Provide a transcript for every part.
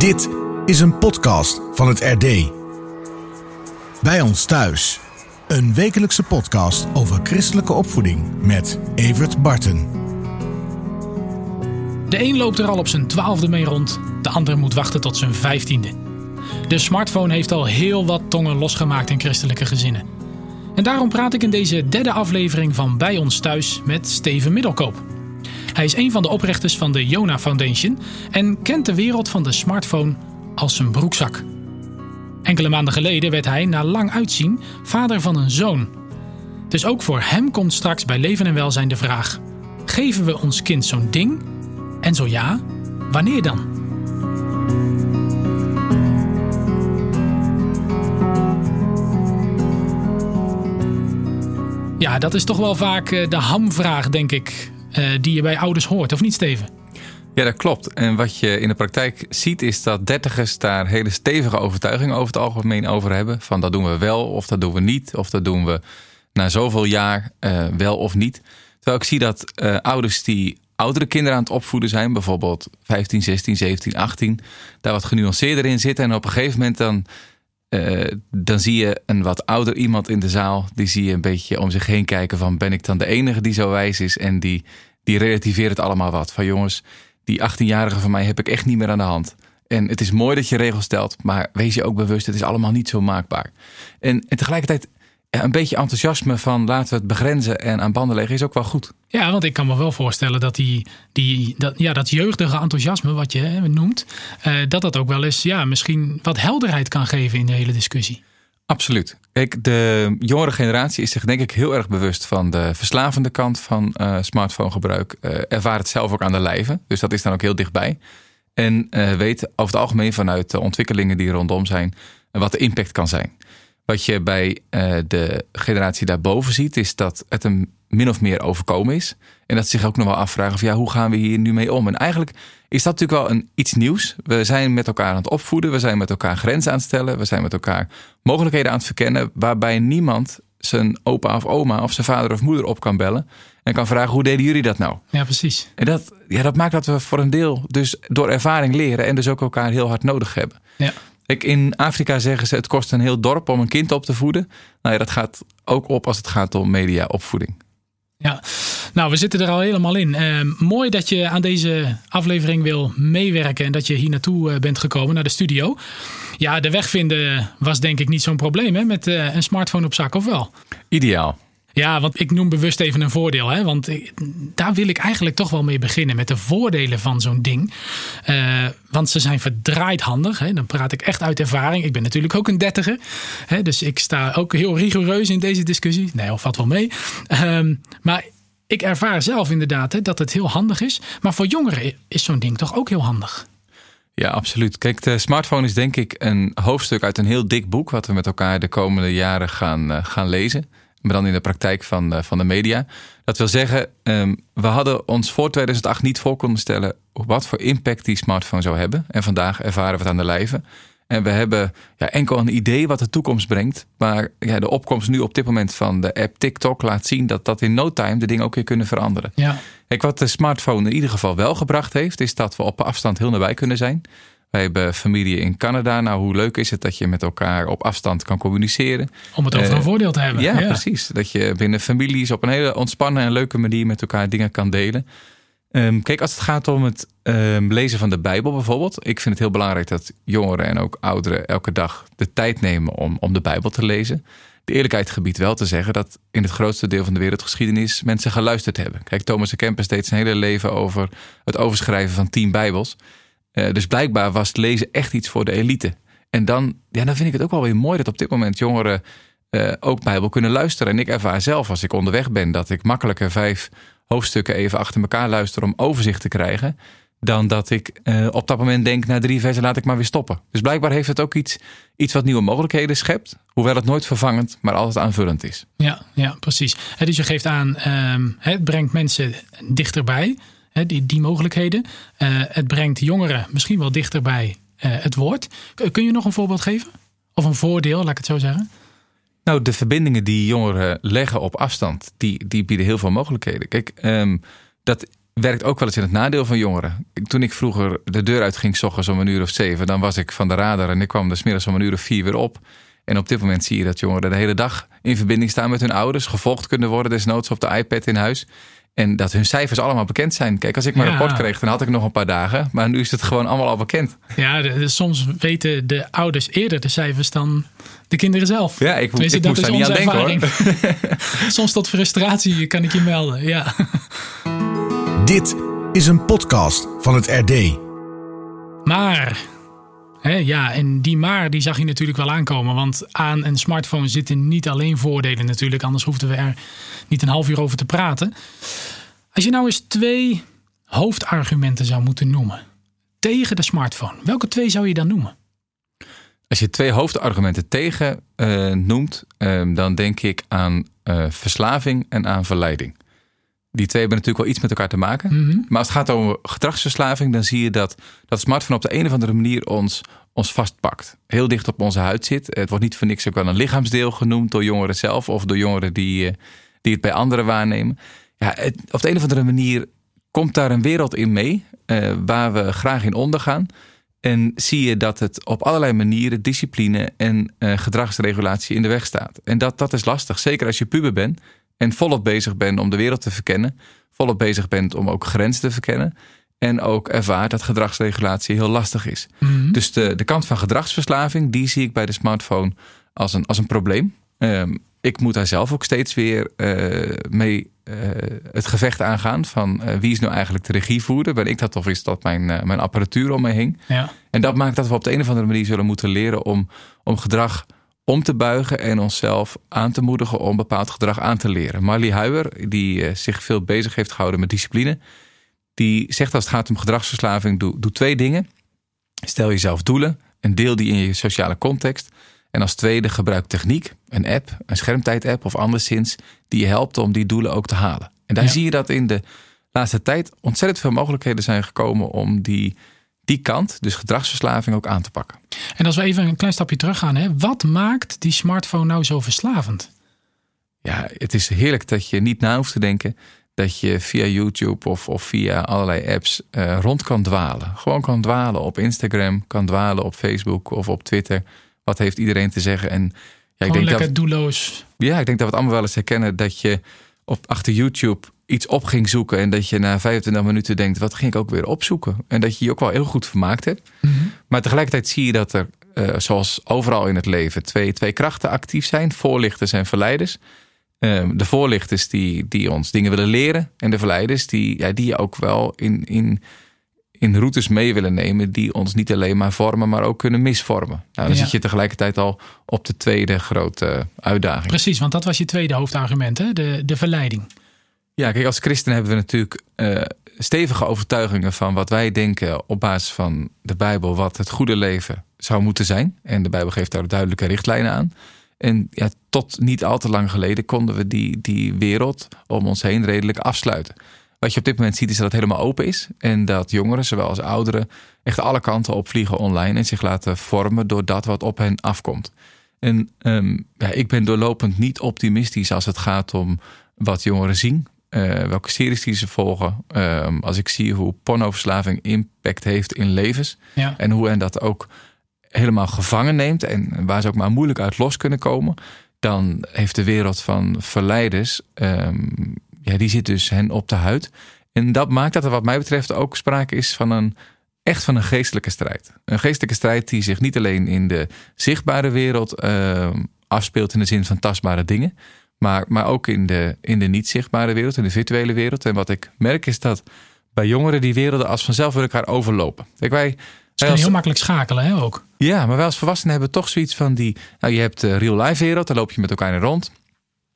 Dit is een podcast van het RD. Bij ons thuis. Een wekelijkse podcast over christelijke opvoeding met Evert Barten. De een loopt er al op zijn twaalfde mee rond, de ander moet wachten tot zijn vijftiende. De smartphone heeft al heel wat tongen losgemaakt in christelijke gezinnen. En daarom praat ik in deze derde aflevering van Bij ons thuis met Steven Middelkoop. Hij is een van de oprichters van de Jona Foundation en kent de wereld van de smartphone als zijn broekzak. Enkele maanden geleden werd hij, na lang uitzien, vader van een zoon. Dus ook voor hem komt straks bij Leven en Welzijn de vraag: geven we ons kind zo'n ding? En zo ja, wanneer dan? Ja, dat is toch wel vaak eh, de hamvraag, denk ik, eh, die je bij ouders hoort, of niet, Steven? Ja, dat klopt. En wat je in de praktijk ziet is dat dertigers daar hele stevige overtuigingen over het algemeen over hebben. Van dat doen we wel of dat doen we niet. Of dat doen we na zoveel jaar uh, wel of niet. Terwijl ik zie dat uh, ouders die oudere kinderen aan het opvoeden zijn, bijvoorbeeld 15, 16, 17, 18, daar wat genuanceerder in zitten. En op een gegeven moment dan, uh, dan zie je een wat ouder iemand in de zaal, die zie je een beetje om zich heen kijken van ben ik dan de enige die zo wijs is en die, die relativeert het allemaal wat. Van jongens, die 18-jarige van mij heb ik echt niet meer aan de hand. En het is mooi dat je regels stelt, maar wees je ook bewust, het is allemaal niet zo maakbaar. En, en tegelijkertijd ja, een beetje enthousiasme van laten we het begrenzen en aan banden leggen is ook wel goed. Ja, want ik kan me wel voorstellen dat die, die, dat, ja, dat jeugdige enthousiasme, wat je hè, noemt, uh, dat dat ook wel eens ja, misschien wat helderheid kan geven in de hele discussie. Absoluut. Kijk, de jongere generatie is zich denk ik heel erg bewust van de verslavende kant van uh, smartphonegebruik. Uh, ervaart het zelf ook aan de lijve, dus dat is dan ook heel dichtbij. En uh, weet over het algemeen vanuit de ontwikkelingen die rondom zijn, wat de impact kan zijn. Wat je bij de generatie daarboven ziet, is dat het een min of meer overkomen is. En dat ze zich ook nog wel afvragen van ja, hoe gaan we hier nu mee om? En eigenlijk is dat natuurlijk wel een, iets nieuws. We zijn met elkaar aan het opvoeden, we zijn met elkaar grenzen aan het stellen, we zijn met elkaar mogelijkheden aan het verkennen, waarbij niemand zijn opa of oma of zijn vader of moeder op kan bellen en kan vragen hoe deden jullie dat nou? Ja, precies. En dat, ja, dat maakt dat we voor een deel dus door ervaring leren en dus ook elkaar heel hard nodig hebben. Ja. Kijk, in Afrika zeggen ze het kost een heel dorp om een kind op te voeden. Nou ja, dat gaat ook op als het gaat om mediaopvoeding. Ja, nou, we zitten er al helemaal in. Uh, mooi dat je aan deze aflevering wil meewerken en dat je hier naartoe bent gekomen, naar de studio. Ja, de weg vinden was denk ik niet zo'n probleem hè, met uh, een smartphone op zak, of wel? Ideaal. Ja, want ik noem bewust even een voordeel. Hè? Want daar wil ik eigenlijk toch wel mee beginnen. Met de voordelen van zo'n ding. Uh, want ze zijn verdraaid handig. Hè? Dan praat ik echt uit ervaring. Ik ben natuurlijk ook een dertiger. Hè? Dus ik sta ook heel rigoureus in deze discussie. Nee, of valt wel mee. Um, maar ik ervaar zelf inderdaad hè, dat het heel handig is. Maar voor jongeren is zo'n ding toch ook heel handig. Ja, absoluut. Kijk, de smartphone is denk ik een hoofdstuk uit een heel dik boek. Wat we met elkaar de komende jaren gaan, uh, gaan lezen maar dan in de praktijk van, uh, van de media. Dat wil zeggen, um, we hadden ons voor 2008 niet voor kunnen stellen wat voor impact die smartphone zou hebben. En vandaag ervaren we het aan de lijve. En we hebben ja, enkel een idee wat de toekomst brengt. Maar ja, de opkomst nu op dit moment van de app TikTok laat zien dat dat in no time de dingen ook weer kunnen veranderen. Ja. Kijk, wat de smartphone in ieder geval wel gebracht heeft, is dat we op afstand heel nabij kunnen zijn. Wij hebben familie in Canada. Nou, hoe leuk is het dat je met elkaar op afstand kan communiceren? Om het over uh, een voordeel te hebben. Ja, ja, precies. Dat je binnen families op een hele ontspannen en leuke manier met elkaar dingen kan delen. Um, kijk, als het gaat om het um, lezen van de Bijbel bijvoorbeeld. Ik vind het heel belangrijk dat jongeren en ook ouderen elke dag de tijd nemen om, om de Bijbel te lezen. De eerlijkheid gebiedt wel te zeggen dat in het grootste deel van de wereldgeschiedenis mensen geluisterd hebben. Kijk, Thomas de Kemper steeds zijn hele leven over het overschrijven van tien Bijbels. Uh, dus blijkbaar was lezen echt iets voor de elite. En dan, ja, dan vind ik het ook wel weer mooi dat op dit moment jongeren uh, ook Bijbel kunnen luisteren. En ik ervaar zelf als ik onderweg ben dat ik makkelijker vijf hoofdstukken even achter elkaar luister om overzicht te krijgen. Dan dat ik uh, op dat moment denk, na drie versen laat ik maar weer stoppen. Dus blijkbaar heeft het ook iets, iets wat nieuwe mogelijkheden schept. Hoewel het nooit vervangend, maar altijd aanvullend is. Ja, ja precies. Dus je geeft aan, um, het brengt mensen dichterbij die, die mogelijkheden. Uh, het brengt jongeren misschien wel dichter bij uh, het woord. Kun je nog een voorbeeld geven? Of een voordeel, laat ik het zo zeggen? Nou, de verbindingen die jongeren leggen op afstand, die, die bieden heel veel mogelijkheden. Kijk, um, dat werkt ook wel eens in het nadeel van jongeren. Toen ik vroeger de deur s ochtends om een uur of zeven, dan was ik van de radar en ik kwam dus middags om een uur of vier weer op. En op dit moment zie je dat jongeren de hele dag in verbinding staan met hun ouders, gevolgd kunnen worden, desnoods op de iPad in huis. En dat hun cijfers allemaal bekend zijn. Kijk, als ik mijn Ja. rapport kreeg, dan had ik nog een paar dagen. Maar nu is het gewoon allemaal al bekend. Ja, de- de- soms weten de ouders eerder de cijfers dan de kinderen zelf. Ja, ik, Tenminste, ik dat moest is niet aan denken hoor. Soms tot frustratie kan ik je melden. Ja. Dit is een podcast van het RD. Maar, ja, en die maar die zag je natuurlijk wel aankomen. Want aan een smartphone zitten niet alleen voordelen natuurlijk. Anders hoefden we er niet een half uur over te praten. Als je nou eens twee hoofdargumenten zou moeten noemen tegen de smartphone. Welke twee zou je dan noemen? Als je twee hoofdargumenten tegen eh, noemt, eh, dan denk ik aan eh, verslaving en aan verleiding. Die twee hebben natuurlijk wel iets met elkaar te maken. Maar als het gaat over gedragsverslaving, dan zie je dat dat smartphone op de een of andere manier ons, ons vastpakt. Heel dicht op onze huid zit. Het wordt niet voor niks ook wel een lichaamsdeel genoemd door jongeren zelf of door jongeren die, eh, die het bij anderen waarnemen. Ja, het, op de een of andere manier komt daar een wereld in mee eh, waar we graag in ondergaan. En zie je dat het op allerlei manieren discipline en eh, gedragsregulatie in de weg staat. En dat, dat is lastig, zeker als je puber bent en volop bezig bent om de wereld te verkennen. Volop bezig bent om ook grenzen te verkennen. En ook ervaart dat gedragsregulatie heel lastig is. Dus de, de kant van gedragsverslaving, die zie ik bij de smartphone als een, als een probleem. Ehm, ik moet daar zelf ook steeds weer eh, mee eh, het gevecht aangaan van eh, wie is nou eigenlijk de regievoerder? Ben ik dat of is dat mijn, mijn apparatuur om me heen? Ja. En dat maakt dat we op de een of andere manier zullen moeten leren om, om gedrag om te buigen en onszelf aan te moedigen om bepaald gedrag aan te leren. Marlie Huijer, die eh, zich veel bezig heeft gehouden met discipline, die zegt als het gaat om gedragsverslaving, doe, doe twee dingen. Stel jezelf doelen en deel die in je sociale context. En als tweede gebruik techniek, een app, een schermtijd-app of anderszins, die je helpt om die doelen ook te halen. En daar Ja. zie je dat in de laatste tijd ontzettend veel mogelijkheden zijn gekomen om die, die kant, dus gedragsverslaving, ook aan te pakken. En als we even een klein stapje terug gaan. Hè, wat maakt die smartphone nou zo verslavend? Ja, het is heerlijk dat je niet na hoeft te denken dat je via YouTube of, of via allerlei apps eh, rond kan dwalen. Gewoon kan dwalen op Instagram, kan dwalen op Facebook of op Twitter. Wat heeft iedereen te zeggen? En ja, ik denk, lekker dat, doelloos. ja, ik denk dat we het allemaal wel eens herkennen dat je op, achter YouTube iets op ging zoeken en dat je na 25 minuten denkt, wat ging ik ook weer opzoeken? En dat je je ook wel heel goed vermaakt hebt. Maar tegelijkertijd zie je dat er, eh, zoals overal in het leven, twee, twee krachten actief zijn: voorlichters en verleiders. Ehm, de voorlichters die, die ons dingen willen leren. En de verleiders die, ja, die je ook wel in, in, in routes mee willen nemen. Die ons niet alleen maar vormen, maar ook kunnen misvormen. Nou, dan Ja. zit je tegelijkertijd al op de tweede grote uitdaging. Precies, want dat was je tweede hoofdargument, hè? De, de verleiding. Ja, kijk, als christen hebben we natuurlijk eh, stevige overtuigingen van wat wij denken op basis van de Bijbel, wat het goede leven zou moeten zijn. En de Bijbel geeft daar duidelijke richtlijnen aan. En ja, tot niet al te lang geleden konden we die, die wereld om ons heen redelijk afsluiten. Wat je op dit moment ziet is dat het helemaal open is. En dat jongeren, zowel als ouderen, echt alle kanten opvliegen online en zich laten vormen door dat wat op hen afkomt. En ehm, ja, ik ben doorlopend niet optimistisch als het gaat om wat jongeren zien. eh, welke series die ze volgen. Ehm, als ik zie hoe pornoverslaving impact heeft in levens. Ja. En hoe hen dat ook helemaal gevangen neemt. En waar ze ook maar moeilijk uit los kunnen komen. Dan heeft de wereld van verleiders. ehm, ja, die zit dus hen op de huid. En dat maakt dat er wat mij betreft ook sprake is van een echt van een geestelijke strijd. Een geestelijke strijd die zich niet alleen in de zichtbare wereld ehm, afspeelt in de zin van tastbare dingen. Maar, maar ook in de, in de niet zichtbare wereld, in de virtuele wereld. En wat ik merk is dat bij jongeren die werelden als vanzelf weer elkaar overlopen. Kijk, wij, Ze kunnen heel makkelijk schakelen, hè, ook. ja, maar wij als volwassenen hebben toch zoiets van die... Nou, je hebt de real-life wereld, daar loop je met elkaar in rond.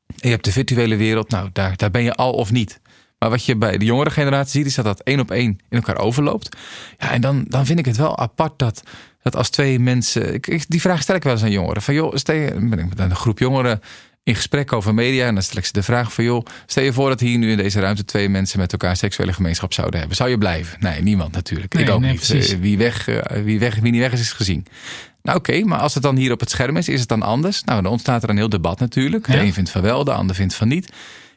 En je hebt de virtuele wereld, nou, daar, daar ben je al of niet. Maar wat je bij de jongere generatie ziet, is dat dat één op één in elkaar overloopt. Ja, en dan, dan vind ik het wel apart dat, dat als twee mensen... Ik, ik- die vraag stel ik wel eens aan jongeren. Van joh, stel je, ben ik met een groep jongeren in gesprek over media... en dan stel ik ze de vraag van joh, stel je voor dat hier nu in deze ruimte... twee mensen met elkaar seksuele gemeenschap zouden hebben. Zou je blijven? Nee, niemand natuurlijk. ik ook nee, niet. precies. Eh, wie, weg, eh, wie, weg, wie niet weg is, is gezien. Nou oké, maar als het dan hier op het scherm is, is het dan anders? Nou, dan ontstaat er een heel debat natuurlijk. De Ja. een vindt van wel, de ander vindt van niet.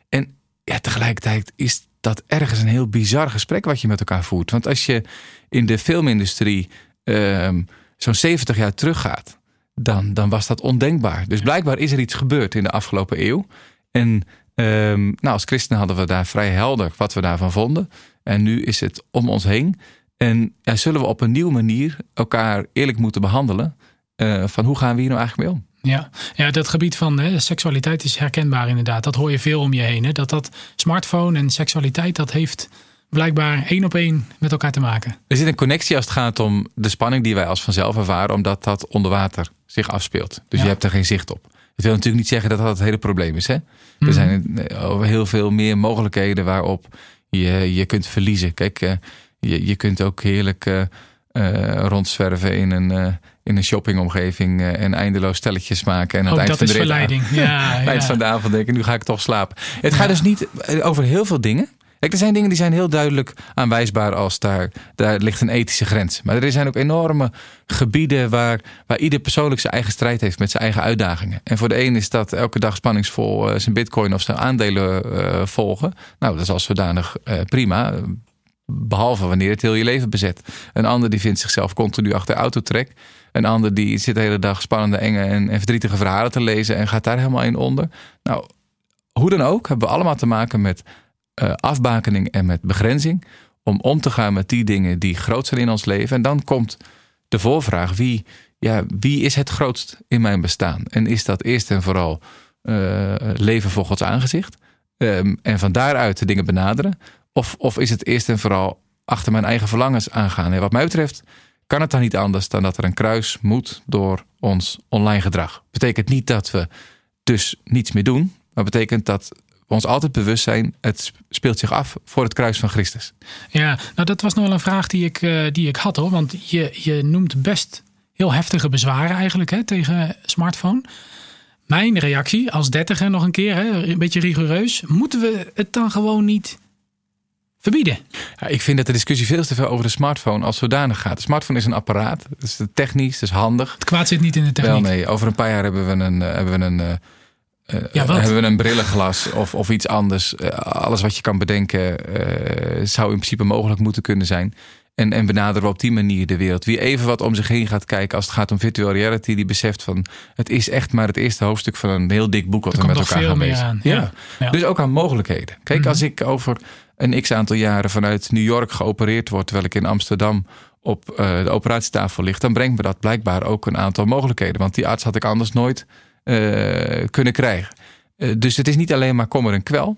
En ja, tegelijkertijd is dat ergens een heel bizar gesprek wat je met elkaar voert. Want als je in de filmindustrie ehm, zo'n 70 jaar teruggaat, dan, dan was dat ondenkbaar. Dus blijkbaar is er iets gebeurd in de afgelopen eeuw. En ehm, nou, als christenen hadden we daar vrij helder wat we daarvan vonden. En nu is het om ons heen. En ja, zullen we op een nieuwe manier elkaar eerlijk moeten behandelen? Uh, van hoe gaan we hier nou eigenlijk mee om? Ja, ja dat gebied van hè, seksualiteit is herkenbaar inderdaad. Dat hoor je veel om je heen. Hè? Dat dat smartphone en seksualiteit, dat heeft blijkbaar één op één met elkaar te maken. Er zit een connectie als het gaat om de spanning die wij als vanzelf ervaren, omdat dat onder water zich afspeelt. Dus je hebt er geen zicht op. Het wil natuurlijk niet zeggen dat dat het hele probleem is. Hè? Er mhm. zijn eh, heel veel meer mogelijkheden waarop je je kunt verliezen. Kijk, eh, je, je kunt ook heerlijk uh, rondzwerven in een, in een shoppingomgeving en eindeloos stelletjes maken. En aan het eind dat van is verleiding. Ja, eind van de avond denken, nu ga ik toch slapen. Het gaat dus niet over heel veel dingen. Kijk, er zijn dingen die zijn heel duidelijk aanwijsbaar als daar, daar ligt een ethische grens. Maar er zijn ook enorme gebieden waar, waar ieder persoonlijk zijn eigen strijd heeft met zijn eigen uitdagingen. En voor de een is dat elke dag spanningsvol uh, zijn bitcoin of zijn aandelen uh, volgen. Nou, dat is als zodanig uh, prima. Behalve wanneer het heel je leven bezet. Een ander die vindt zichzelf continu achter de autotrek. Een ander die zit de hele dag spannende, enge en, en verdrietige verhalen te lezen en gaat daar helemaal in onder. Nou, hoe dan ook, hebben we allemaal te maken met uh, afbakening en met begrenzing. Om om te gaan met die dingen die groot zijn in ons leven. En dan komt de voorvraag: wie, ja, wie is het grootst in mijn bestaan? En is dat eerst en vooral uh, leven voor Gods aangezicht? Um, en van daaruit de dingen benaderen? Of, of is het eerst en vooral achter mijn eigen verlangens aangaan? En wat mij betreft kan het dan niet anders dan dat er een kruis moet door ons online gedrag. Betekent niet dat we dus niets meer doen, maar betekent dat we ons altijd bewust zijn, het speelt zich af voor het kruis van Christus. Ja, nou dat was nog wel een vraag die ik, uh, die ik had hoor. Want je, je noemt best heel heftige bezwaren eigenlijk hè, tegen smartphone. Mijn reactie als dertiger nog een keer, hè, een beetje rigoureus. Moeten we het dan gewoon niet verbieden? Ja, ik vind dat de discussie veel te veel over de smartphone als zodanig gaat. De smartphone is een apparaat. Het is technisch, het is handig. Het kwaad zit niet in de techniek. Wel nee, over een paar jaar hebben we een, eh, hebben we een eh, uh, ja, hebben we een brillenglas of, of iets anders. Uh, alles wat je kan bedenken uh, zou in principe mogelijk moeten kunnen zijn. En, en benaderen we op die manier de wereld. Wie even wat om zich heen gaat kijken als het gaat om virtual reality, die beseft van het is echt maar het eerste hoofdstuk van een heel dik boek wat we met elkaar gaan lezen. Ja. ja. Dus ook aan mogelijkheden. Kijk, mhm. als ik over een x aantal jaren vanuit New York geopereerd word, terwijl ik in Amsterdam op de operatietafel lig, dan brengt me dat blijkbaar ook een aantal mogelijkheden. Want die arts had ik anders nooit uh, kunnen krijgen. Uh, dus het is niet alleen maar kommer en kwel.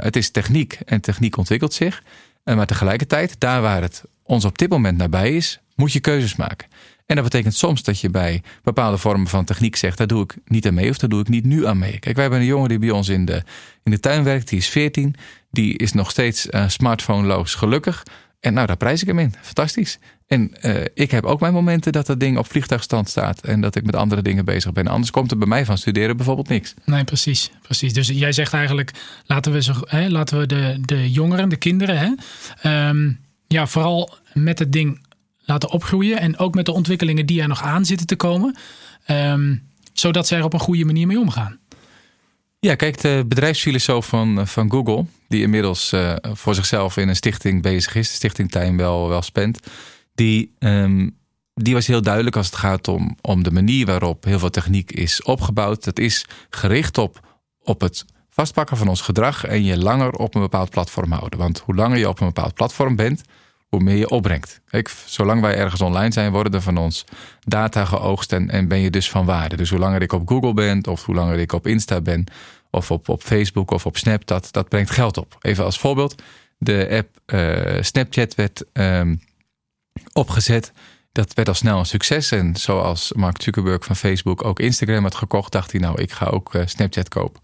Het is techniek en techniek ontwikkelt zich. maar tegelijkertijd, daar waar het ons op dit moment nabij is, moet je keuzes maken. En dat betekent soms dat je bij bepaalde vormen van techniek zegt: daar doe ik niet aan mee of daar doe ik niet nu aan mee. Kijk, wij hebben een jongen die bij ons in de, in de tuin werkt, die is 14. Die is nog steeds uh, smartphone-loos gelukkig. En nou, daar prijs ik hem in. Fantastisch. En uh, ik heb ook mijn momenten dat dat ding op vliegtuigstand staat. En dat ik met andere dingen bezig ben. Anders komt er bij mij van studeren bijvoorbeeld niks. Nee, precies. precies. Dus jij zegt eigenlijk, laten we, zo, hè, laten we de, de jongeren, de kinderen, hè, um, ja, vooral met het ding laten opgroeien. En ook met de ontwikkelingen die er nog aan zitten te komen. Um, zodat ze er op een goede manier mee omgaan. Ja, kijk, de bedrijfsfilosoof van, eh, van Google, die inmiddels uh, voor zichzelf in een stichting bezig is, de Stichting Time wel, wel spent, die, um, die was heel duidelijk als het gaat om, om de manier waarop heel veel techniek is opgebouwd. Dat is gericht op, op het vastpakken van ons gedrag en je langer op een bepaald platform houden. Want hoe langer je op een bepaald platform bent, hoe meer je opbrengt. Kijk, zolang wij ergens online zijn, worden er van ons data geoogst en, en ben je dus van waarde. Dus hoe langer ik op Google ben, of hoe langer ik op Insta ben, of op, op Facebook of op Snap, dat, dat brengt geld op. Even als voorbeeld, de app uh, Snapchat werd um, opgezet. Dat werd al snel een succes. En zoals Mark Zuckerberg van Facebook ook Instagram had gekocht, dacht hij nou, ik ga ook uh, Snapchat kopen.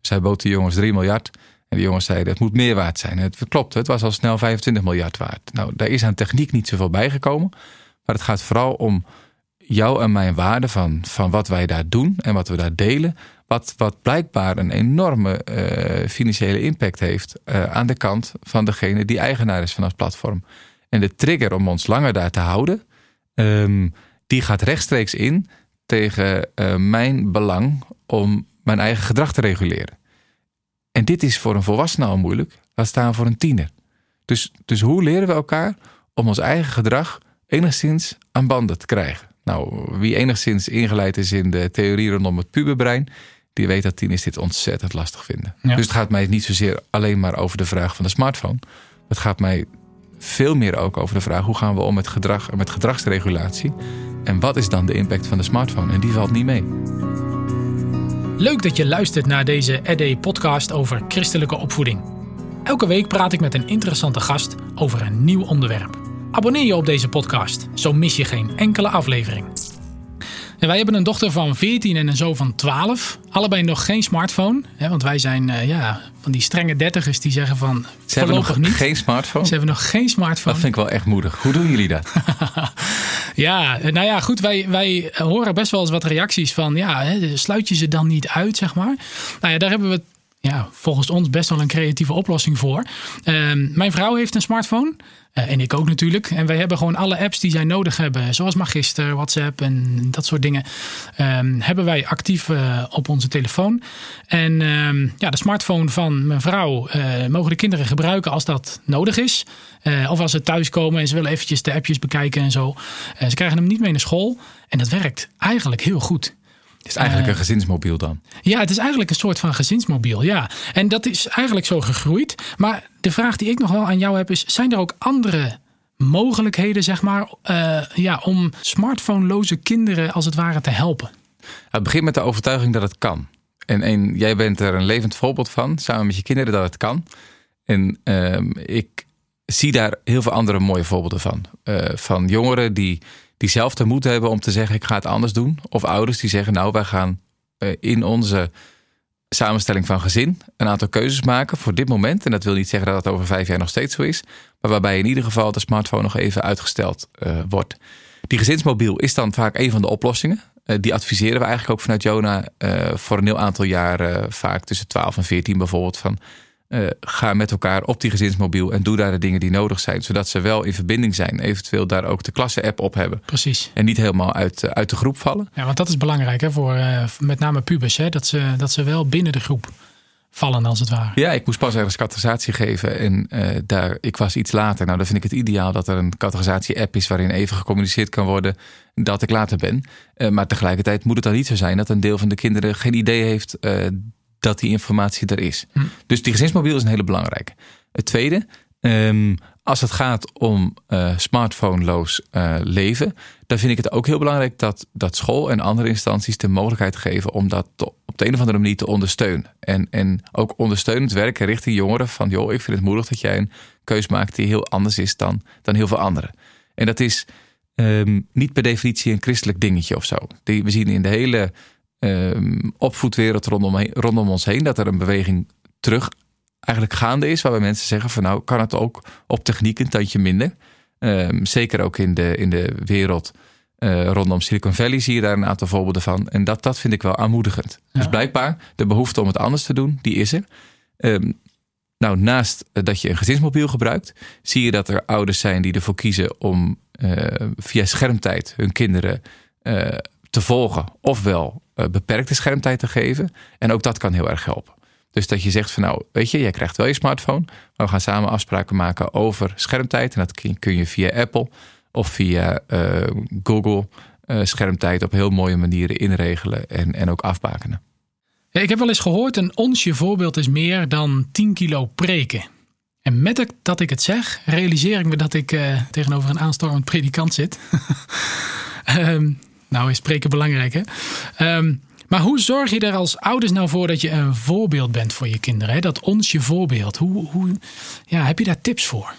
Dus hij bood de jongens 3 miljard. En de jongens zeiden, het moet meer waard zijn. Het klopt, het was al snel 25 miljard waard. Nou, daar is aan techniek niet zoveel bijgekomen. Maar het gaat vooral om jou en mijn waarde van, van wat wij daar doen en wat we daar delen. Wat, blijkbaar een enorme uh, financiële impact heeft uh, aan de kant van degene die eigenaar is van het platform. En de trigger om ons langer daar te houden, um, die gaat rechtstreeks in tegen uh, mijn belang om mijn eigen gedrag te reguleren. En dit is voor een volwassene al moeilijk. Laat staan voor een tiener. Dus, dus hoe leren we elkaar om ons eigen gedrag enigszins aan banden te krijgen? Nou, wie enigszins ingeleid is in de theorie rondom het puberbrein, die weet dat tieners dit ontzettend lastig vinden. Ja. Dus het gaat mij niet zozeer alleen maar over de vraag van de smartphone. Het gaat mij veel meer ook over de vraag hoe gaan we om met gedrag en met gedragsregulatie. En wat is dan de impact van de smartphone? En die valt niet mee. Leuk dat je luistert naar deze ED podcast over christelijke opvoeding. Elke week praat ik met een interessante gast over een nieuw onderwerp. Abonneer je op deze podcast, zo mis je geen enkele aflevering. En wij hebben een dochter van 14 en een zoon van 12. Allebei nog geen smartphone. Hè, want wij zijn eh, ja, van die strenge dertigers die zeggen van Ze hebben nog niet. geen smartphone. Ze hebben nog geen smartphone. Dat vind ik wel echt moedig. Hoe doen jullie dat? Ja, nou ja, goed. Wij, wij horen best wel eens wat reacties van, ja, hè, sluit je ze dan niet uit, zeg maar. Nou ja, daar hebben we ja, volgens ons best wel een creatieve oplossing voor. Ehm, mijn vrouw heeft een smartphone. eh, en ik ook natuurlijk. En wij hebben gewoon alle apps die zij nodig hebben. Zoals Magister, WhatsApp en dat soort dingen. ehm, hebben wij actief eh, op onze telefoon. En ehm, ja, de smartphone van mijn vrouw eh, mogen de kinderen gebruiken als dat nodig is. Of als ze thuiskomen en ze willen eventjes de appjes bekijken en zo. Ze krijgen hem niet mee naar school. En dat werkt eigenlijk heel goed. Het is eigenlijk een gezinsmobiel dan. Ja, het is eigenlijk een soort van gezinsmobiel, ja. En dat is eigenlijk zo gegroeid. Maar de vraag die ik nog wel aan jou heb is... zijn er ook andere mogelijkheden, zeg maar... eh, ja, om smartphoneloze kinderen als het ware te helpen? Het begint met de overtuiging dat het kan. En, en jij bent er een levend voorbeeld van, samen met je kinderen, dat het kan. En ehm, ik zie daar heel veel andere mooie voorbeelden van. Eh, van jongeren die, die zelf de moed hebben om te zeggen: ik ga het anders doen. Of ouders die zeggen: nou, wij gaan eh, in onze samenstelling van gezin een aantal keuzes maken voor dit moment. En dat wil niet zeggen dat het over vijf jaar nog steeds zo is. Maar waarbij in ieder geval de smartphone nog even uitgesteld eh, wordt. Die gezinsmobiel is dan vaak een van de oplossingen. Eh, die adviseren we eigenlijk ook vanuit Jona voor een heel aantal jaren, vaak tussen 12 en 14 bijvoorbeeld. Van, eh, ga met elkaar op die gezinsmobiel en doe daar de dingen die nodig zijn. Zodat ze wel in verbinding zijn. Eventueel daar ook de klasse-app op hebben. Precies. En niet helemaal uit, eh, uit de groep vallen. Ja, want dat is belangrijk hè, voor eh, met name pubers. Hè, dat, ze, dat ze wel binnen de groep vallen, als het ware. Ja, ik moest pas ergens categorisatie geven. En daar, ik was iets later. Nou, dan vind ik het ideaal dat er een categorisatie-app is... waarin even gecommuniceerd kan worden dat ik later ben. Maar tegelijkertijd moet het dan niet zo zijn... dat een deel van de kinderen geen idee heeft dat die informatie er is. Dus die gezinsmobiel is een hele belangrijke. Het tweede, ehm, als het gaat om eh smartphoneloos eh, leven... dan vind ik het ook heel belangrijk dat, dat school en andere instanties... de mogelijkheid geven om dat te- op de een of andere manier te ondersteunen. En, en ook ondersteunend werken richting jongeren van... joh, ik vind het moedig dat jij een keus maakt die heel anders is dan, dan heel veel anderen. En dat is ehm, niet per definitie een christelijk dingetje of zo. Die, we zien in de hele opvoedwereld rondom, rondom ons heen... dat er een beweging terug eigenlijk gaande is... waarbij mensen zeggen van nou kan het ook op techniek een tandje minder... Ehm, zeker ook in de, in de wereld eh, rondom Silicon Valley zie je daar een aantal voorbeelden van. En dat, dat vind ik wel aanmoedigend. Dus blijkbaar, de behoefte om het anders te doen, die is er. Ehm, nou, naast eh, dat je een gezinsmobiel gebruikt, zie je dat er ouders zijn die ervoor kiezen om eh, via schermtijd hun kinderen te volgen, ofwel eh, beperkte schermtijd te geven. En ook dat kan heel erg helpen. Dus dat je zegt van nou, weet je, jij krijgt wel je smartphone, maar we gaan samen afspraken maken over schermtijd. En dat kun- je via Apple of via eh, Google eh, schermtijd op heel mooie manieren inregelen en, en ook afbakenen. Ik heb wel eens gehoord, een onsje voorbeeld is meer dan 10 kilo preken. En met het- dat ik het zeg, realiseer ik me dat ik tegenover een aanstormend predikant zit. Ehm, nou is spreken belangrijk hè. Ehm, maar hoe zorg je er als ouders nou voor dat je een voorbeeld bent voor je kinderen? Hè? Dat onsje voorbeeld. Hoe, hoe, ja, heb je daar tips voor?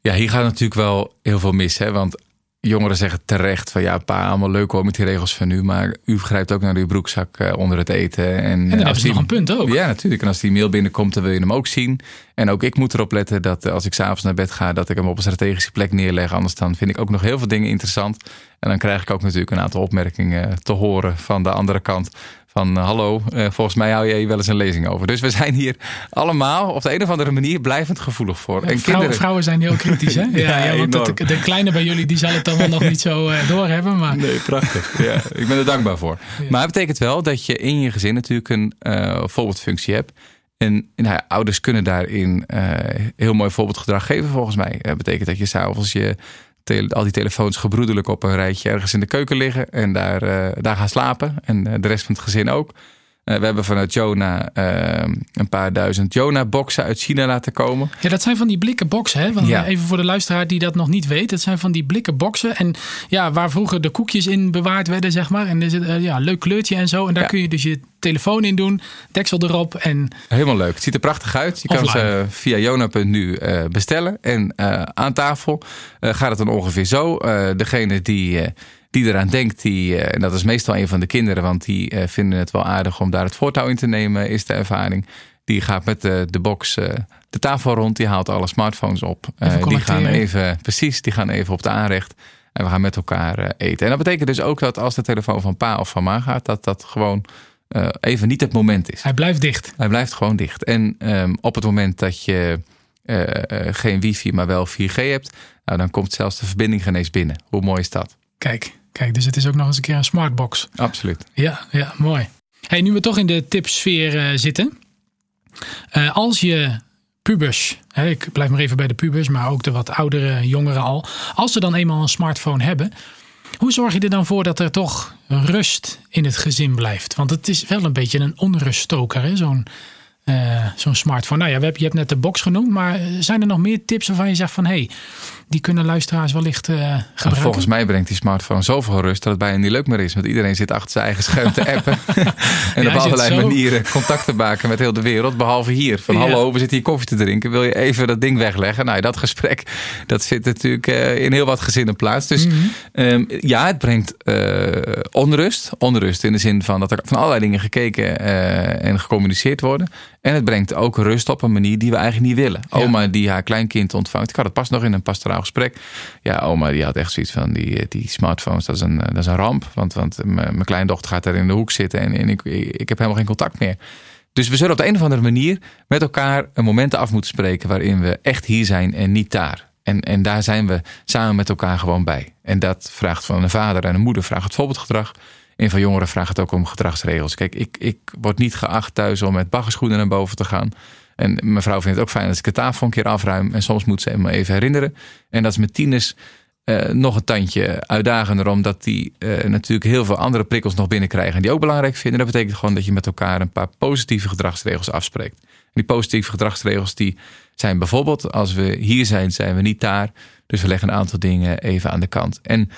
Ja, hier gaat natuurlijk wel heel veel mis. Hè? Want jongeren zeggen terecht van ja, pa, allemaal leuk hoor met die regels van u. Maar u grijpt ook naar uw broekzak eh, onder het eten. En, En dan hebben ze nog een punt ook. Ja, natuurlijk. En als die mail binnenkomt, dan wil je hem ook zien. En ook ik moet erop letten dat eh, als ik s'avonds naar bed ga, dat ik hem op een strategische plek neerleg. Anders dan vind ik ook nog heel veel dingen interessant. En dan krijg ik ook natuurlijk een aantal opmerkingen te horen van de andere kant. Van eh, hallo, eh, volgens mij hou je hier wel eens een lezing over. Dus we zijn hier allemaal op de een of andere manier blijvend gevoelig voor. En vrouwen, vrouwen zijn heel kritisch hè? Ja, Ja, ja, want de, de kleine bij jullie die zal het dan wel nog niet zo eh, doorhebben. Maar Nee, prachtig. Ja, ik ben er dankbaar voor. Maar het betekent wel dat je in je gezin natuurlijk een voorbeeldfunctie hebt. En nou ja, ouders kunnen daarin heel mooi voorbeeldgedrag geven volgens mij. Dat betekent dat je s'avonds je al die telefoons gebroedelijk op een rijtje ergens in de keuken liggen en daar, daar gaan slapen. En de rest van het gezin ook. Eh, we hebben vanuit Jona uh, een paar duizend Jona-boxen uit China laten komen. Ja, dat zijn van die blikken boxen. Hè? Want ja. Even voor de luisteraar die dat nog niet weet. Dat zijn van die blikken boxen. En ja, waar vroeger de koekjes in bewaard werden, zeg maar. En er zit uh, ja, leuk kleurtje en zo. En daar kun je dus je telefoon in doen. Deksel erop. En... Helemaal leuk. Het ziet er prachtig uit. Je kan ze via Jona.nu bestellen. En aan tafel gaat het dan ongeveer zo. degene die die eraan denkt, die, eh, en dat is meestal een van de kinderen, want die eh, vinden het wel aardig om daar het voortouw in te nemen, is de ervaring. Die gaat met de, de box eh, de tafel rond, die haalt alle smartphones op. die gaan even, precies, die gaan even op de aanrecht. En we gaan met elkaar eten. En dat betekent dus ook dat als de telefoon van pa of van ma gaat, dat dat gewoon even niet het moment is. Hij blijft dicht. Hij blijft gewoon dicht. En um, op het moment dat je geen wifi, maar wel 4G hebt, nou, dan komt zelfs de verbinding geen eens binnen. Hoe mooi is dat? Kijk. Kijk, dus het is ook nog eens een keer een smartbox. Absoluut. Ja, ja mooi. Hey, nu we toch in de tipsfeer uh, zitten. Uh, als je pubers, hè, ik blijf maar even bij de pubers, maar ook de wat oudere jongeren al. Als ze dan eenmaal een smartphone hebben, hoe zorg je er dan voor dat er toch rust in het gezin blijft? Want het is wel een beetje een onruststoker, zo'n uh, zo'n smartphone. Nou ja, je hebt net de box genoemd, maar zijn er nog meer tips waarvan je zegt van hé, hey, die kunnen luisteraars wellicht uh, gebruiken? volgens mij brengt die smartphone zoveel rust dat het bijna niet leuk meer is. Want iedereen zit achter zijn eigen scherm te appen. en op allerlei manieren contact te maken met heel de wereld. Behalve hier. Van hallo, we zitten hier koffie te drinken. Wil je even dat ding wegleggen? Nou, dat gesprek dat zit natuurlijk uh, in heel wat gezinnen plaats. Dus mm -hmm. um, ja, het brengt onrust. Onrust in de zin van dat er van allerlei dingen gekeken en gecommuniceerd worden. En het brengt ook rust op een manier die we eigenlijk niet willen. Oma die haar kleinkind ontvangt. Ik had het pas nog in een pastoraal gesprek. Ja, oma die had echt zoiets van die, die smartphones, dat is een, dat is een ramp. Want, want mijn kleindochter gaat daar in de hoek zitten en, en ik, ik heb helemaal geen contact meer. Dus we zullen op de een of andere manier met elkaar een moment af moeten spreken waarin we echt hier zijn en niet daar. En, en daar zijn we samen met elkaar gewoon bij. En dat vraagt van een vader en een moeder vraagt het voorbeeldgedrag. En van jongeren vraagt het ook om gedragsregels. Kijk, ik, ik word niet geacht thuis om met baggerschoenen naar boven te gaan. En mijn vrouw vindt het ook fijn als ik de tafel een keer afruim. En soms moet ze me even herinneren. En dat is met tieners uh, nog een tandje uitdagender. Omdat die uh, natuurlijk heel veel andere prikkels nog binnenkrijgen. En die ook belangrijk vinden. Dat betekent gewoon dat je met elkaar een paar positieve gedragsregels afspreekt. Die positieve gedragsregels die zijn bijvoorbeeld... als we hier zijn, zijn we niet daar. Dus we leggen een aantal dingen even aan de kant. En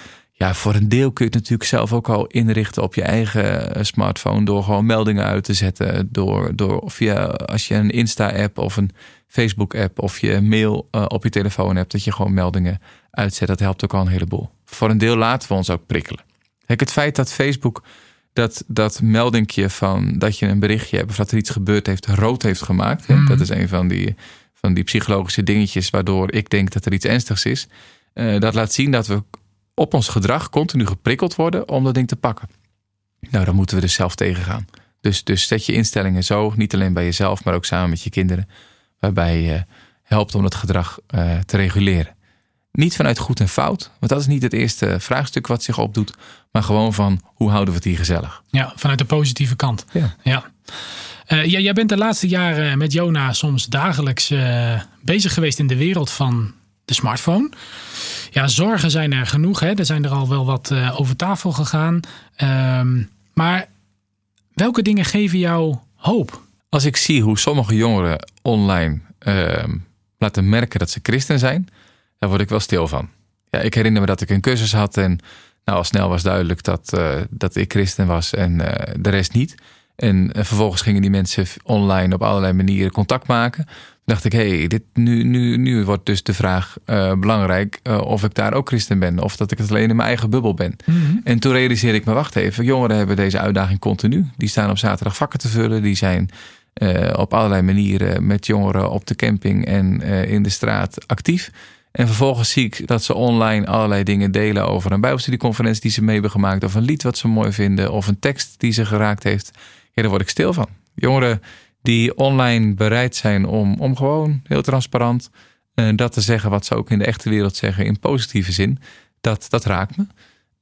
ja, voor een deel kun je het natuurlijk zelf ook al inrichten op je eigen eh, smartphone. Door gewoon meldingen uit te zetten. Door, door via als je een Insta-app of een Facebook-app of je mail uh, op je telefoon hebt. Dat je gewoon meldingen uitzet. Dat helpt ook al een heleboel. Voor een deel laten we ons ook prikkelen. Kijk, het feit dat Facebook dat, dat meldingje van dat je een berichtje hebt of dat er iets gebeurd heeft, rood heeft gemaakt. Mm. Dat is een van die, van die psychologische dingetjes waardoor ik denk dat er iets ernstigs is. Uh, dat laat zien dat we op ons gedrag continu geprikkeld worden om dat ding te pakken. Nou, dan moeten we dus zelf tegengaan. Dus, dus zet je instellingen zo, niet alleen bij jezelf, maar ook samen met je kinderen, waarbij je helpt om het gedrag uh, te reguleren. Niet vanuit goed en fout, want dat is niet het eerste vraagstuk wat zich opdoet, maar gewoon van hoe houden we het hier gezellig. Ja, vanuit de positieve kant. Ja. ja. Uh, ja jij bent de laatste jaren met Jona soms dagelijks uh, bezig geweest in de wereld van de smartphone. Ja, zorgen zijn er genoeg. Hè. Er zijn er al wel wat uh, over tafel gegaan. Um, maar welke dingen geven jou hoop? Als ik zie hoe sommige jongeren online uh, laten merken dat ze christen zijn, daar word ik wel stil van. Ja, ik herinner me dat ik een cursus had en nou, al snel was duidelijk dat, uh, dat ik christen was en uh, de rest niet. En vervolgens gingen die mensen online op allerlei manieren contact maken dacht ik, hé, hey, nu, nu, nu wordt dus de vraag uh, belangrijk uh, of ik daar ook christen ben. Of dat ik het alleen in mijn eigen bubbel ben. Mm -hmm. En toen realiseerde ik me, wacht even, jongeren hebben deze uitdaging continu. Die staan op zaterdag vakken te vullen. Die zijn uh, op allerlei manieren met jongeren op de camping en in de straat actief. En vervolgens zie ik dat ze online allerlei dingen delen over een bijbelstudieconferentie die ze mee hebben gemaakt. Of een lied wat ze mooi vinden. Of een tekst die ze geraakt heeft. Ja, daar word ik stil van. Jongeren die online bereid zijn om, om gewoon heel transparant uh, dat te zeggen wat ze ook in de echte wereld zeggen in positieve zin. Dat, dat raakt me.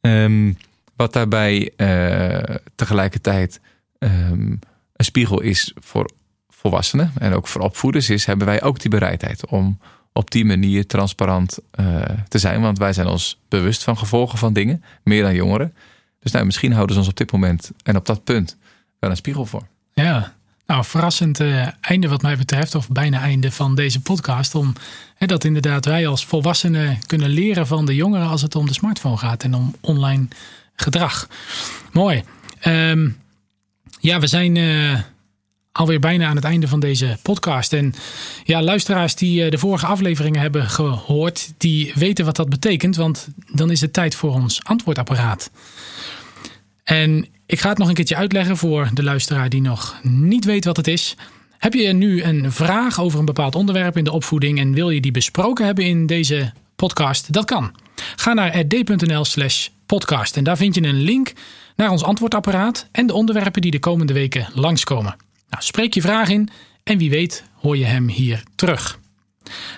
Um, wat daarbij uh, tegelijkertijd um, een spiegel is voor, volwassenen en ook voor opvoeders is, hebben wij ook die bereidheid om op die manier transparant uh, te zijn. Want wij zijn ons bewust van gevolgen van dingen, meer dan jongeren. Dus nou, misschien houden ze ons op dit moment en op dat punt wel een spiegel voor. Ja, nou, verrassend uh, einde wat mij betreft, of bijna einde van deze podcast. Om hè, dat inderdaad wij als volwassenen kunnen leren van de jongeren als het om de smartphone gaat en om online gedrag. Mooi. Um, ja, we zijn uh, alweer bijna aan het einde van deze podcast. En ja, luisteraars die uh, de vorige afleveringen hebben gehoord, die weten wat dat betekent. Want dan is het tijd voor ons antwoordapparaat. En ik ga het nog een keertje uitleggen voor de luisteraar die nog niet weet wat het is. Heb je nu een vraag over een bepaald onderwerp in de opvoeding en wil je die besproken hebben in deze podcast? Dat kan. Ga naar rd.nl/slash podcast en daar vind je een link naar ons antwoordapparaat en de onderwerpen die de komende weken langskomen. Nou, spreek je vraag in en wie weet hoor je hem hier terug.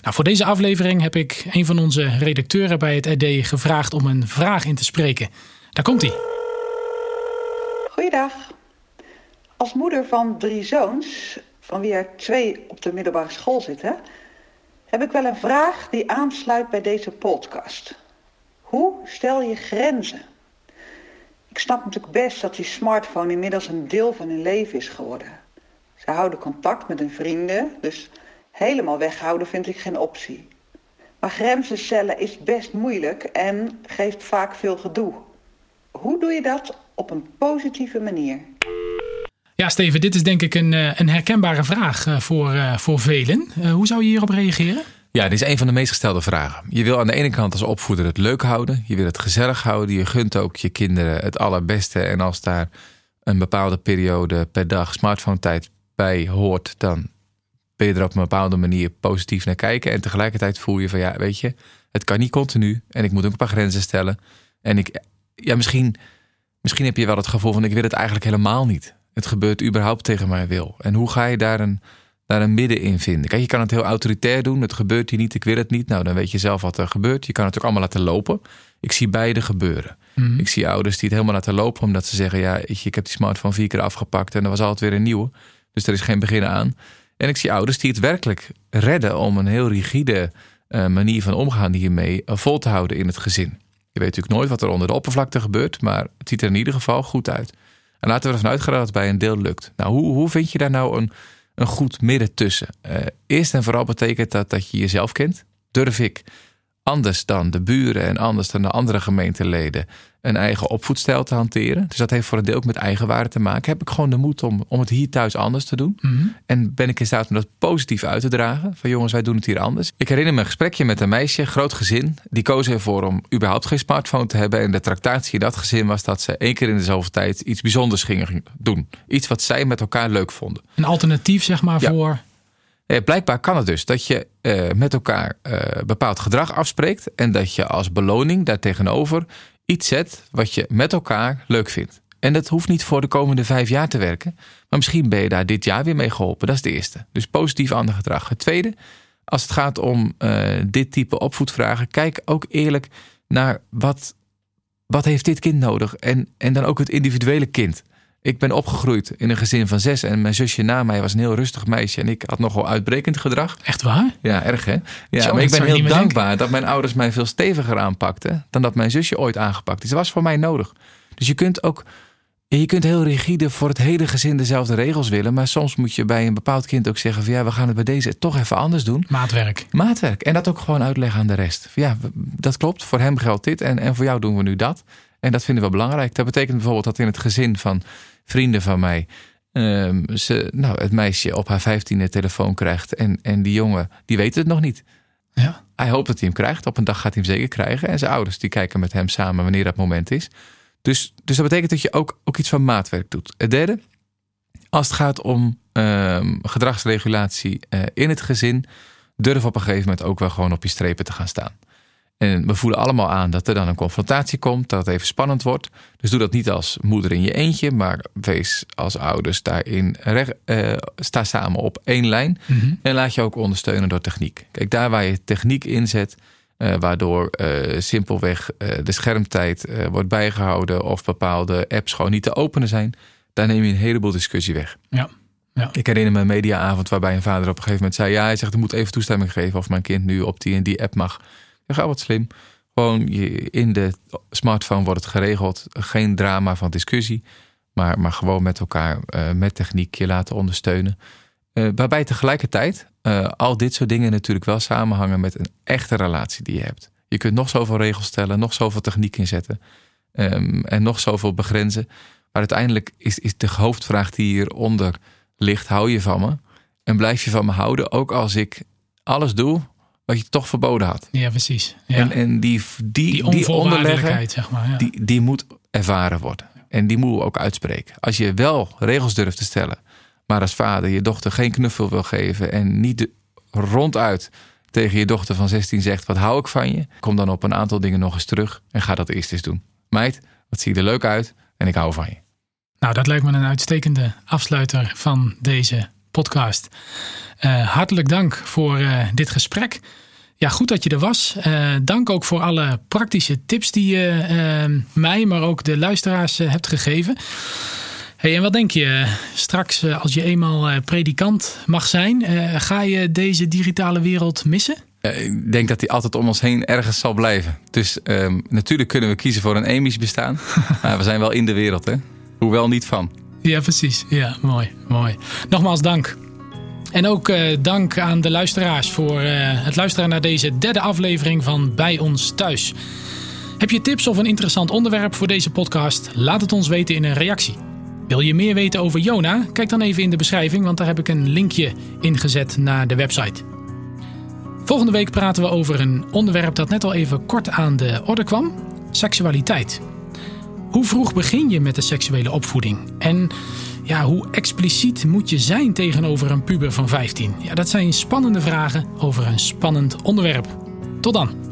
Nou, voor deze aflevering heb ik een van onze redacteuren bij het RD gevraagd om een vraag in te spreken. Daar komt hij. Goeiedag. Als moeder van drie zoons, van wie er twee op de middelbare school zitten, heb ik wel een vraag die aansluit bij deze podcast. Hoe stel je grenzen? Ik snap natuurlijk best dat die smartphone inmiddels een deel van hun leven is geworden. Ze houden contact met hun vrienden, dus helemaal weghouden vind ik geen optie. Maar grenzen stellen is best moeilijk en geeft vaak veel gedoe. Hoe doe je dat op een positieve manier? Ja, Steven, dit is denk ik een, eh, een herkenbare vraag eh, voor, eh, voor velen. Hoe zou je hierop reageren? Ja, dit is een van de meest gestelde vragen. Je wil aan de ene kant als opvoeder het leuk houden. Je wil het gezellig houden. Je gunt ook je kinderen het allerbeste. En als daar een bepaalde periode per dag smartphone tijd bij hoort, dan ben je er op een bepaalde manier positief naar kijken. En tegelijkertijd voel je van ja, weet je, het kan niet continu. En ik moet ook een paar grenzen stellen. En ik, ja, misschien, misschien heb je wel het gevoel van ik wil het eigenlijk helemaal niet. Het gebeurt überhaupt tegen mijn wil. En hoe ga je daar een daar een midden in vinden. Kijk, je kan het heel autoritair doen. Het gebeurt hier niet, ik wil het niet. Nou, dan weet je zelf wat er gebeurt. Je kan het ook allemaal laten lopen. Ik zie beide gebeuren. Mhm. Ik zie ouders die het helemaal laten lopen omdat ze zeggen: Ja, ik heb die smartphone vier keer afgepakt en er was altijd weer een nieuwe. Dus er is geen begin aan. En ik zie ouders die het werkelijk redden om een heel rigide uh, manier van omgaan hiermee uh, vol te houden in het gezin. Je weet natuurlijk nooit wat er onder de oppervlakte gebeurt, maar het ziet er in ieder geval goed uit. En laten we ervan uitgaan dat het bij een deel lukt. Nou, hoe, hoe vind je daar nou een een goed midden tussen. Uh, eerst en vooral betekent dat dat je jezelf kent. Durf ik anders dan de buren en anders dan de andere gemeenteleden een eigen opvoedstijl te hanteren. Dus dat heeft voor een deel ook met eigenwaarde te maken. Heb ik gewoon de moed om, om het hier thuis anders te doen? Mhm. En ben ik in staat om dat positief uit te dragen? Van jongens, wij doen het hier anders. Ik herinner me een gesprekje met een meisje, groot gezin. Die koos ervoor om überhaupt geen smartphone te hebben. En de tractatie in dat gezin was dat ze één keer in de zoveel tijd iets bijzonders gingen doen. Iets wat zij met elkaar leuk vonden. Een alternatief zeg maar voor blijkbaar kan het dus dat je eh, met elkaar uh, bepaald gedrag afspreekt en dat je als beloning daartegenover iets zet wat je met elkaar leuk vindt. En dat hoeft niet voor de komende vijf jaar te werken, maar misschien ben je daar dit jaar weer mee geholpen. Dat is de eerste. Dus positief ander gedrag. Het tweede, als het gaat om dit type opvoedvragen, kijk ook eerlijk naar wat, wat heeft dit kind nodig en, en dan ook het individuele kind. Ik ben opgegroeid in een gezin van zes en mijn zusje na mij was een heel rustig meisje en ik had nogal uitbrekend gedrag. Echt waar? Ja, erg hè? Ja, maar ik ben heel dankbaar dat mijn ouders mij veel steviger aanpakten dan dat mijn zusje ooit aangepakt is. Dat was voor mij nodig. Dus je kunt ook, je kunt heel rigide voor het hele gezin dezelfde regels willen, maar soms moet je bij een bepaald kind ook zeggen van ja, we gaan het bij deze toch even anders doen. Maatwerk. Maatwerk. En dat ook gewoon uitleggen aan de rest. Ja, dat klopt. Voor hem geldt dit en, en voor jou doen we nu dat. En dat vinden we belangrijk. Dat betekent bijvoorbeeld dat in het gezin van vrienden van mij. Um, ze, nou, het meisje op haar vijftiende telefoon krijgt. En, en die jongen, die weet het nog niet. Ja. Hij hoopt dat hij hem krijgt. Op een dag gaat hij hem zeker krijgen. En zijn ouders die kijken met hem samen wanneer dat moment is. Dus, dus dat betekent dat je ook, ook iets van maatwerk doet. Het derde, als het gaat om um, gedragsregulatie uh, in het gezin, durf op een gegeven moment ook wel gewoon op je strepen te gaan staan. En we voelen allemaal aan dat er dan een confrontatie komt, dat het even spannend wordt. Dus doe dat niet als moeder in je eentje, maar wees als ouders daarin recht, uh, sta samen op één lijn. Mhm. En laat je ook ondersteunen door techniek. Kijk, daar waar je techniek inzet, uh, waardoor uh, simpelweg de schermtijd wordt bijgehouden of bepaalde apps gewoon niet te openen zijn, daar neem je een heleboel discussie weg. Ja. Ja. Ik herinner me een mediaavond waarbij een vader op een gegeven moment zei: Ja, hij zegt, ik moet even toestemming geven of mijn kind nu op die en die app mag. Ik ga wat slim. Gewoon in de smartphone wordt het geregeld. Geen drama van discussie. Maar, maar gewoon met elkaar, uh, met techniek je laten ondersteunen. Uh, waarbij tegelijkertijd uh, al dit soort dingen natuurlijk wel samenhangen met een echte relatie die je hebt. Je kunt nog zoveel regels stellen, nog zoveel techniek inzetten. Um, en nog zoveel begrenzen. Maar uiteindelijk is, is de hoofdvraag die hieronder ligt: hou je van me? En blijf je van me houden, ook als ik alles doe wat je toch verboden had. Ja, precies. Ja. En, en die, die, die, zeg maar, ja. die, die moet ervaren worden. En die moeten we ook uitspreken. Als je wel regels durft te stellen, maar als vader je dochter geen knuffel wil geven en niet de, ronduit tegen je dochter van 16 zegt: Wat hou ik van je? Kom dan op een aantal dingen nog eens terug en ga dat eerst eens doen. Meid, wat zie je er leuk uit en ik hou van je. Nou, dat lijkt me een uitstekende afsluiter van deze podcast. Uh, hartelijk dank voor uh, dit gesprek. Ja, goed dat je er was. Uh, dank ook voor alle praktische tips die je mij, maar ook de luisteraars hebt gegeven. Hey, en wat denk je straks als je eenmaal predikant mag zijn? ga je deze digitale wereld missen? Ik denk dat die altijd om ons heen ergens zal blijven. Dus um, natuurlijk kunnen we kiezen voor een emisch bestaan. maar we zijn wel in de wereld, hè? Hoewel niet van. Ja, precies. Ja, mooi. mooi. Nogmaals dank. En ook uh, dank aan de luisteraars voor uh, het luisteren naar deze derde aflevering van Bij ons thuis. Heb je tips of een interessant onderwerp voor deze podcast? Laat het ons weten in een reactie. Wil je meer weten over Jona? Kijk dan even in de beschrijving, want daar heb ik een linkje ingezet naar de website. Volgende week praten we over een onderwerp dat net al even kort aan de orde kwam: seksualiteit. Hoe vroeg begin je met de seksuele opvoeding? En ja, hoe expliciet moet je zijn tegenover een puber van 15? Ja, dat zijn spannende vragen over een spannend onderwerp. Tot dan!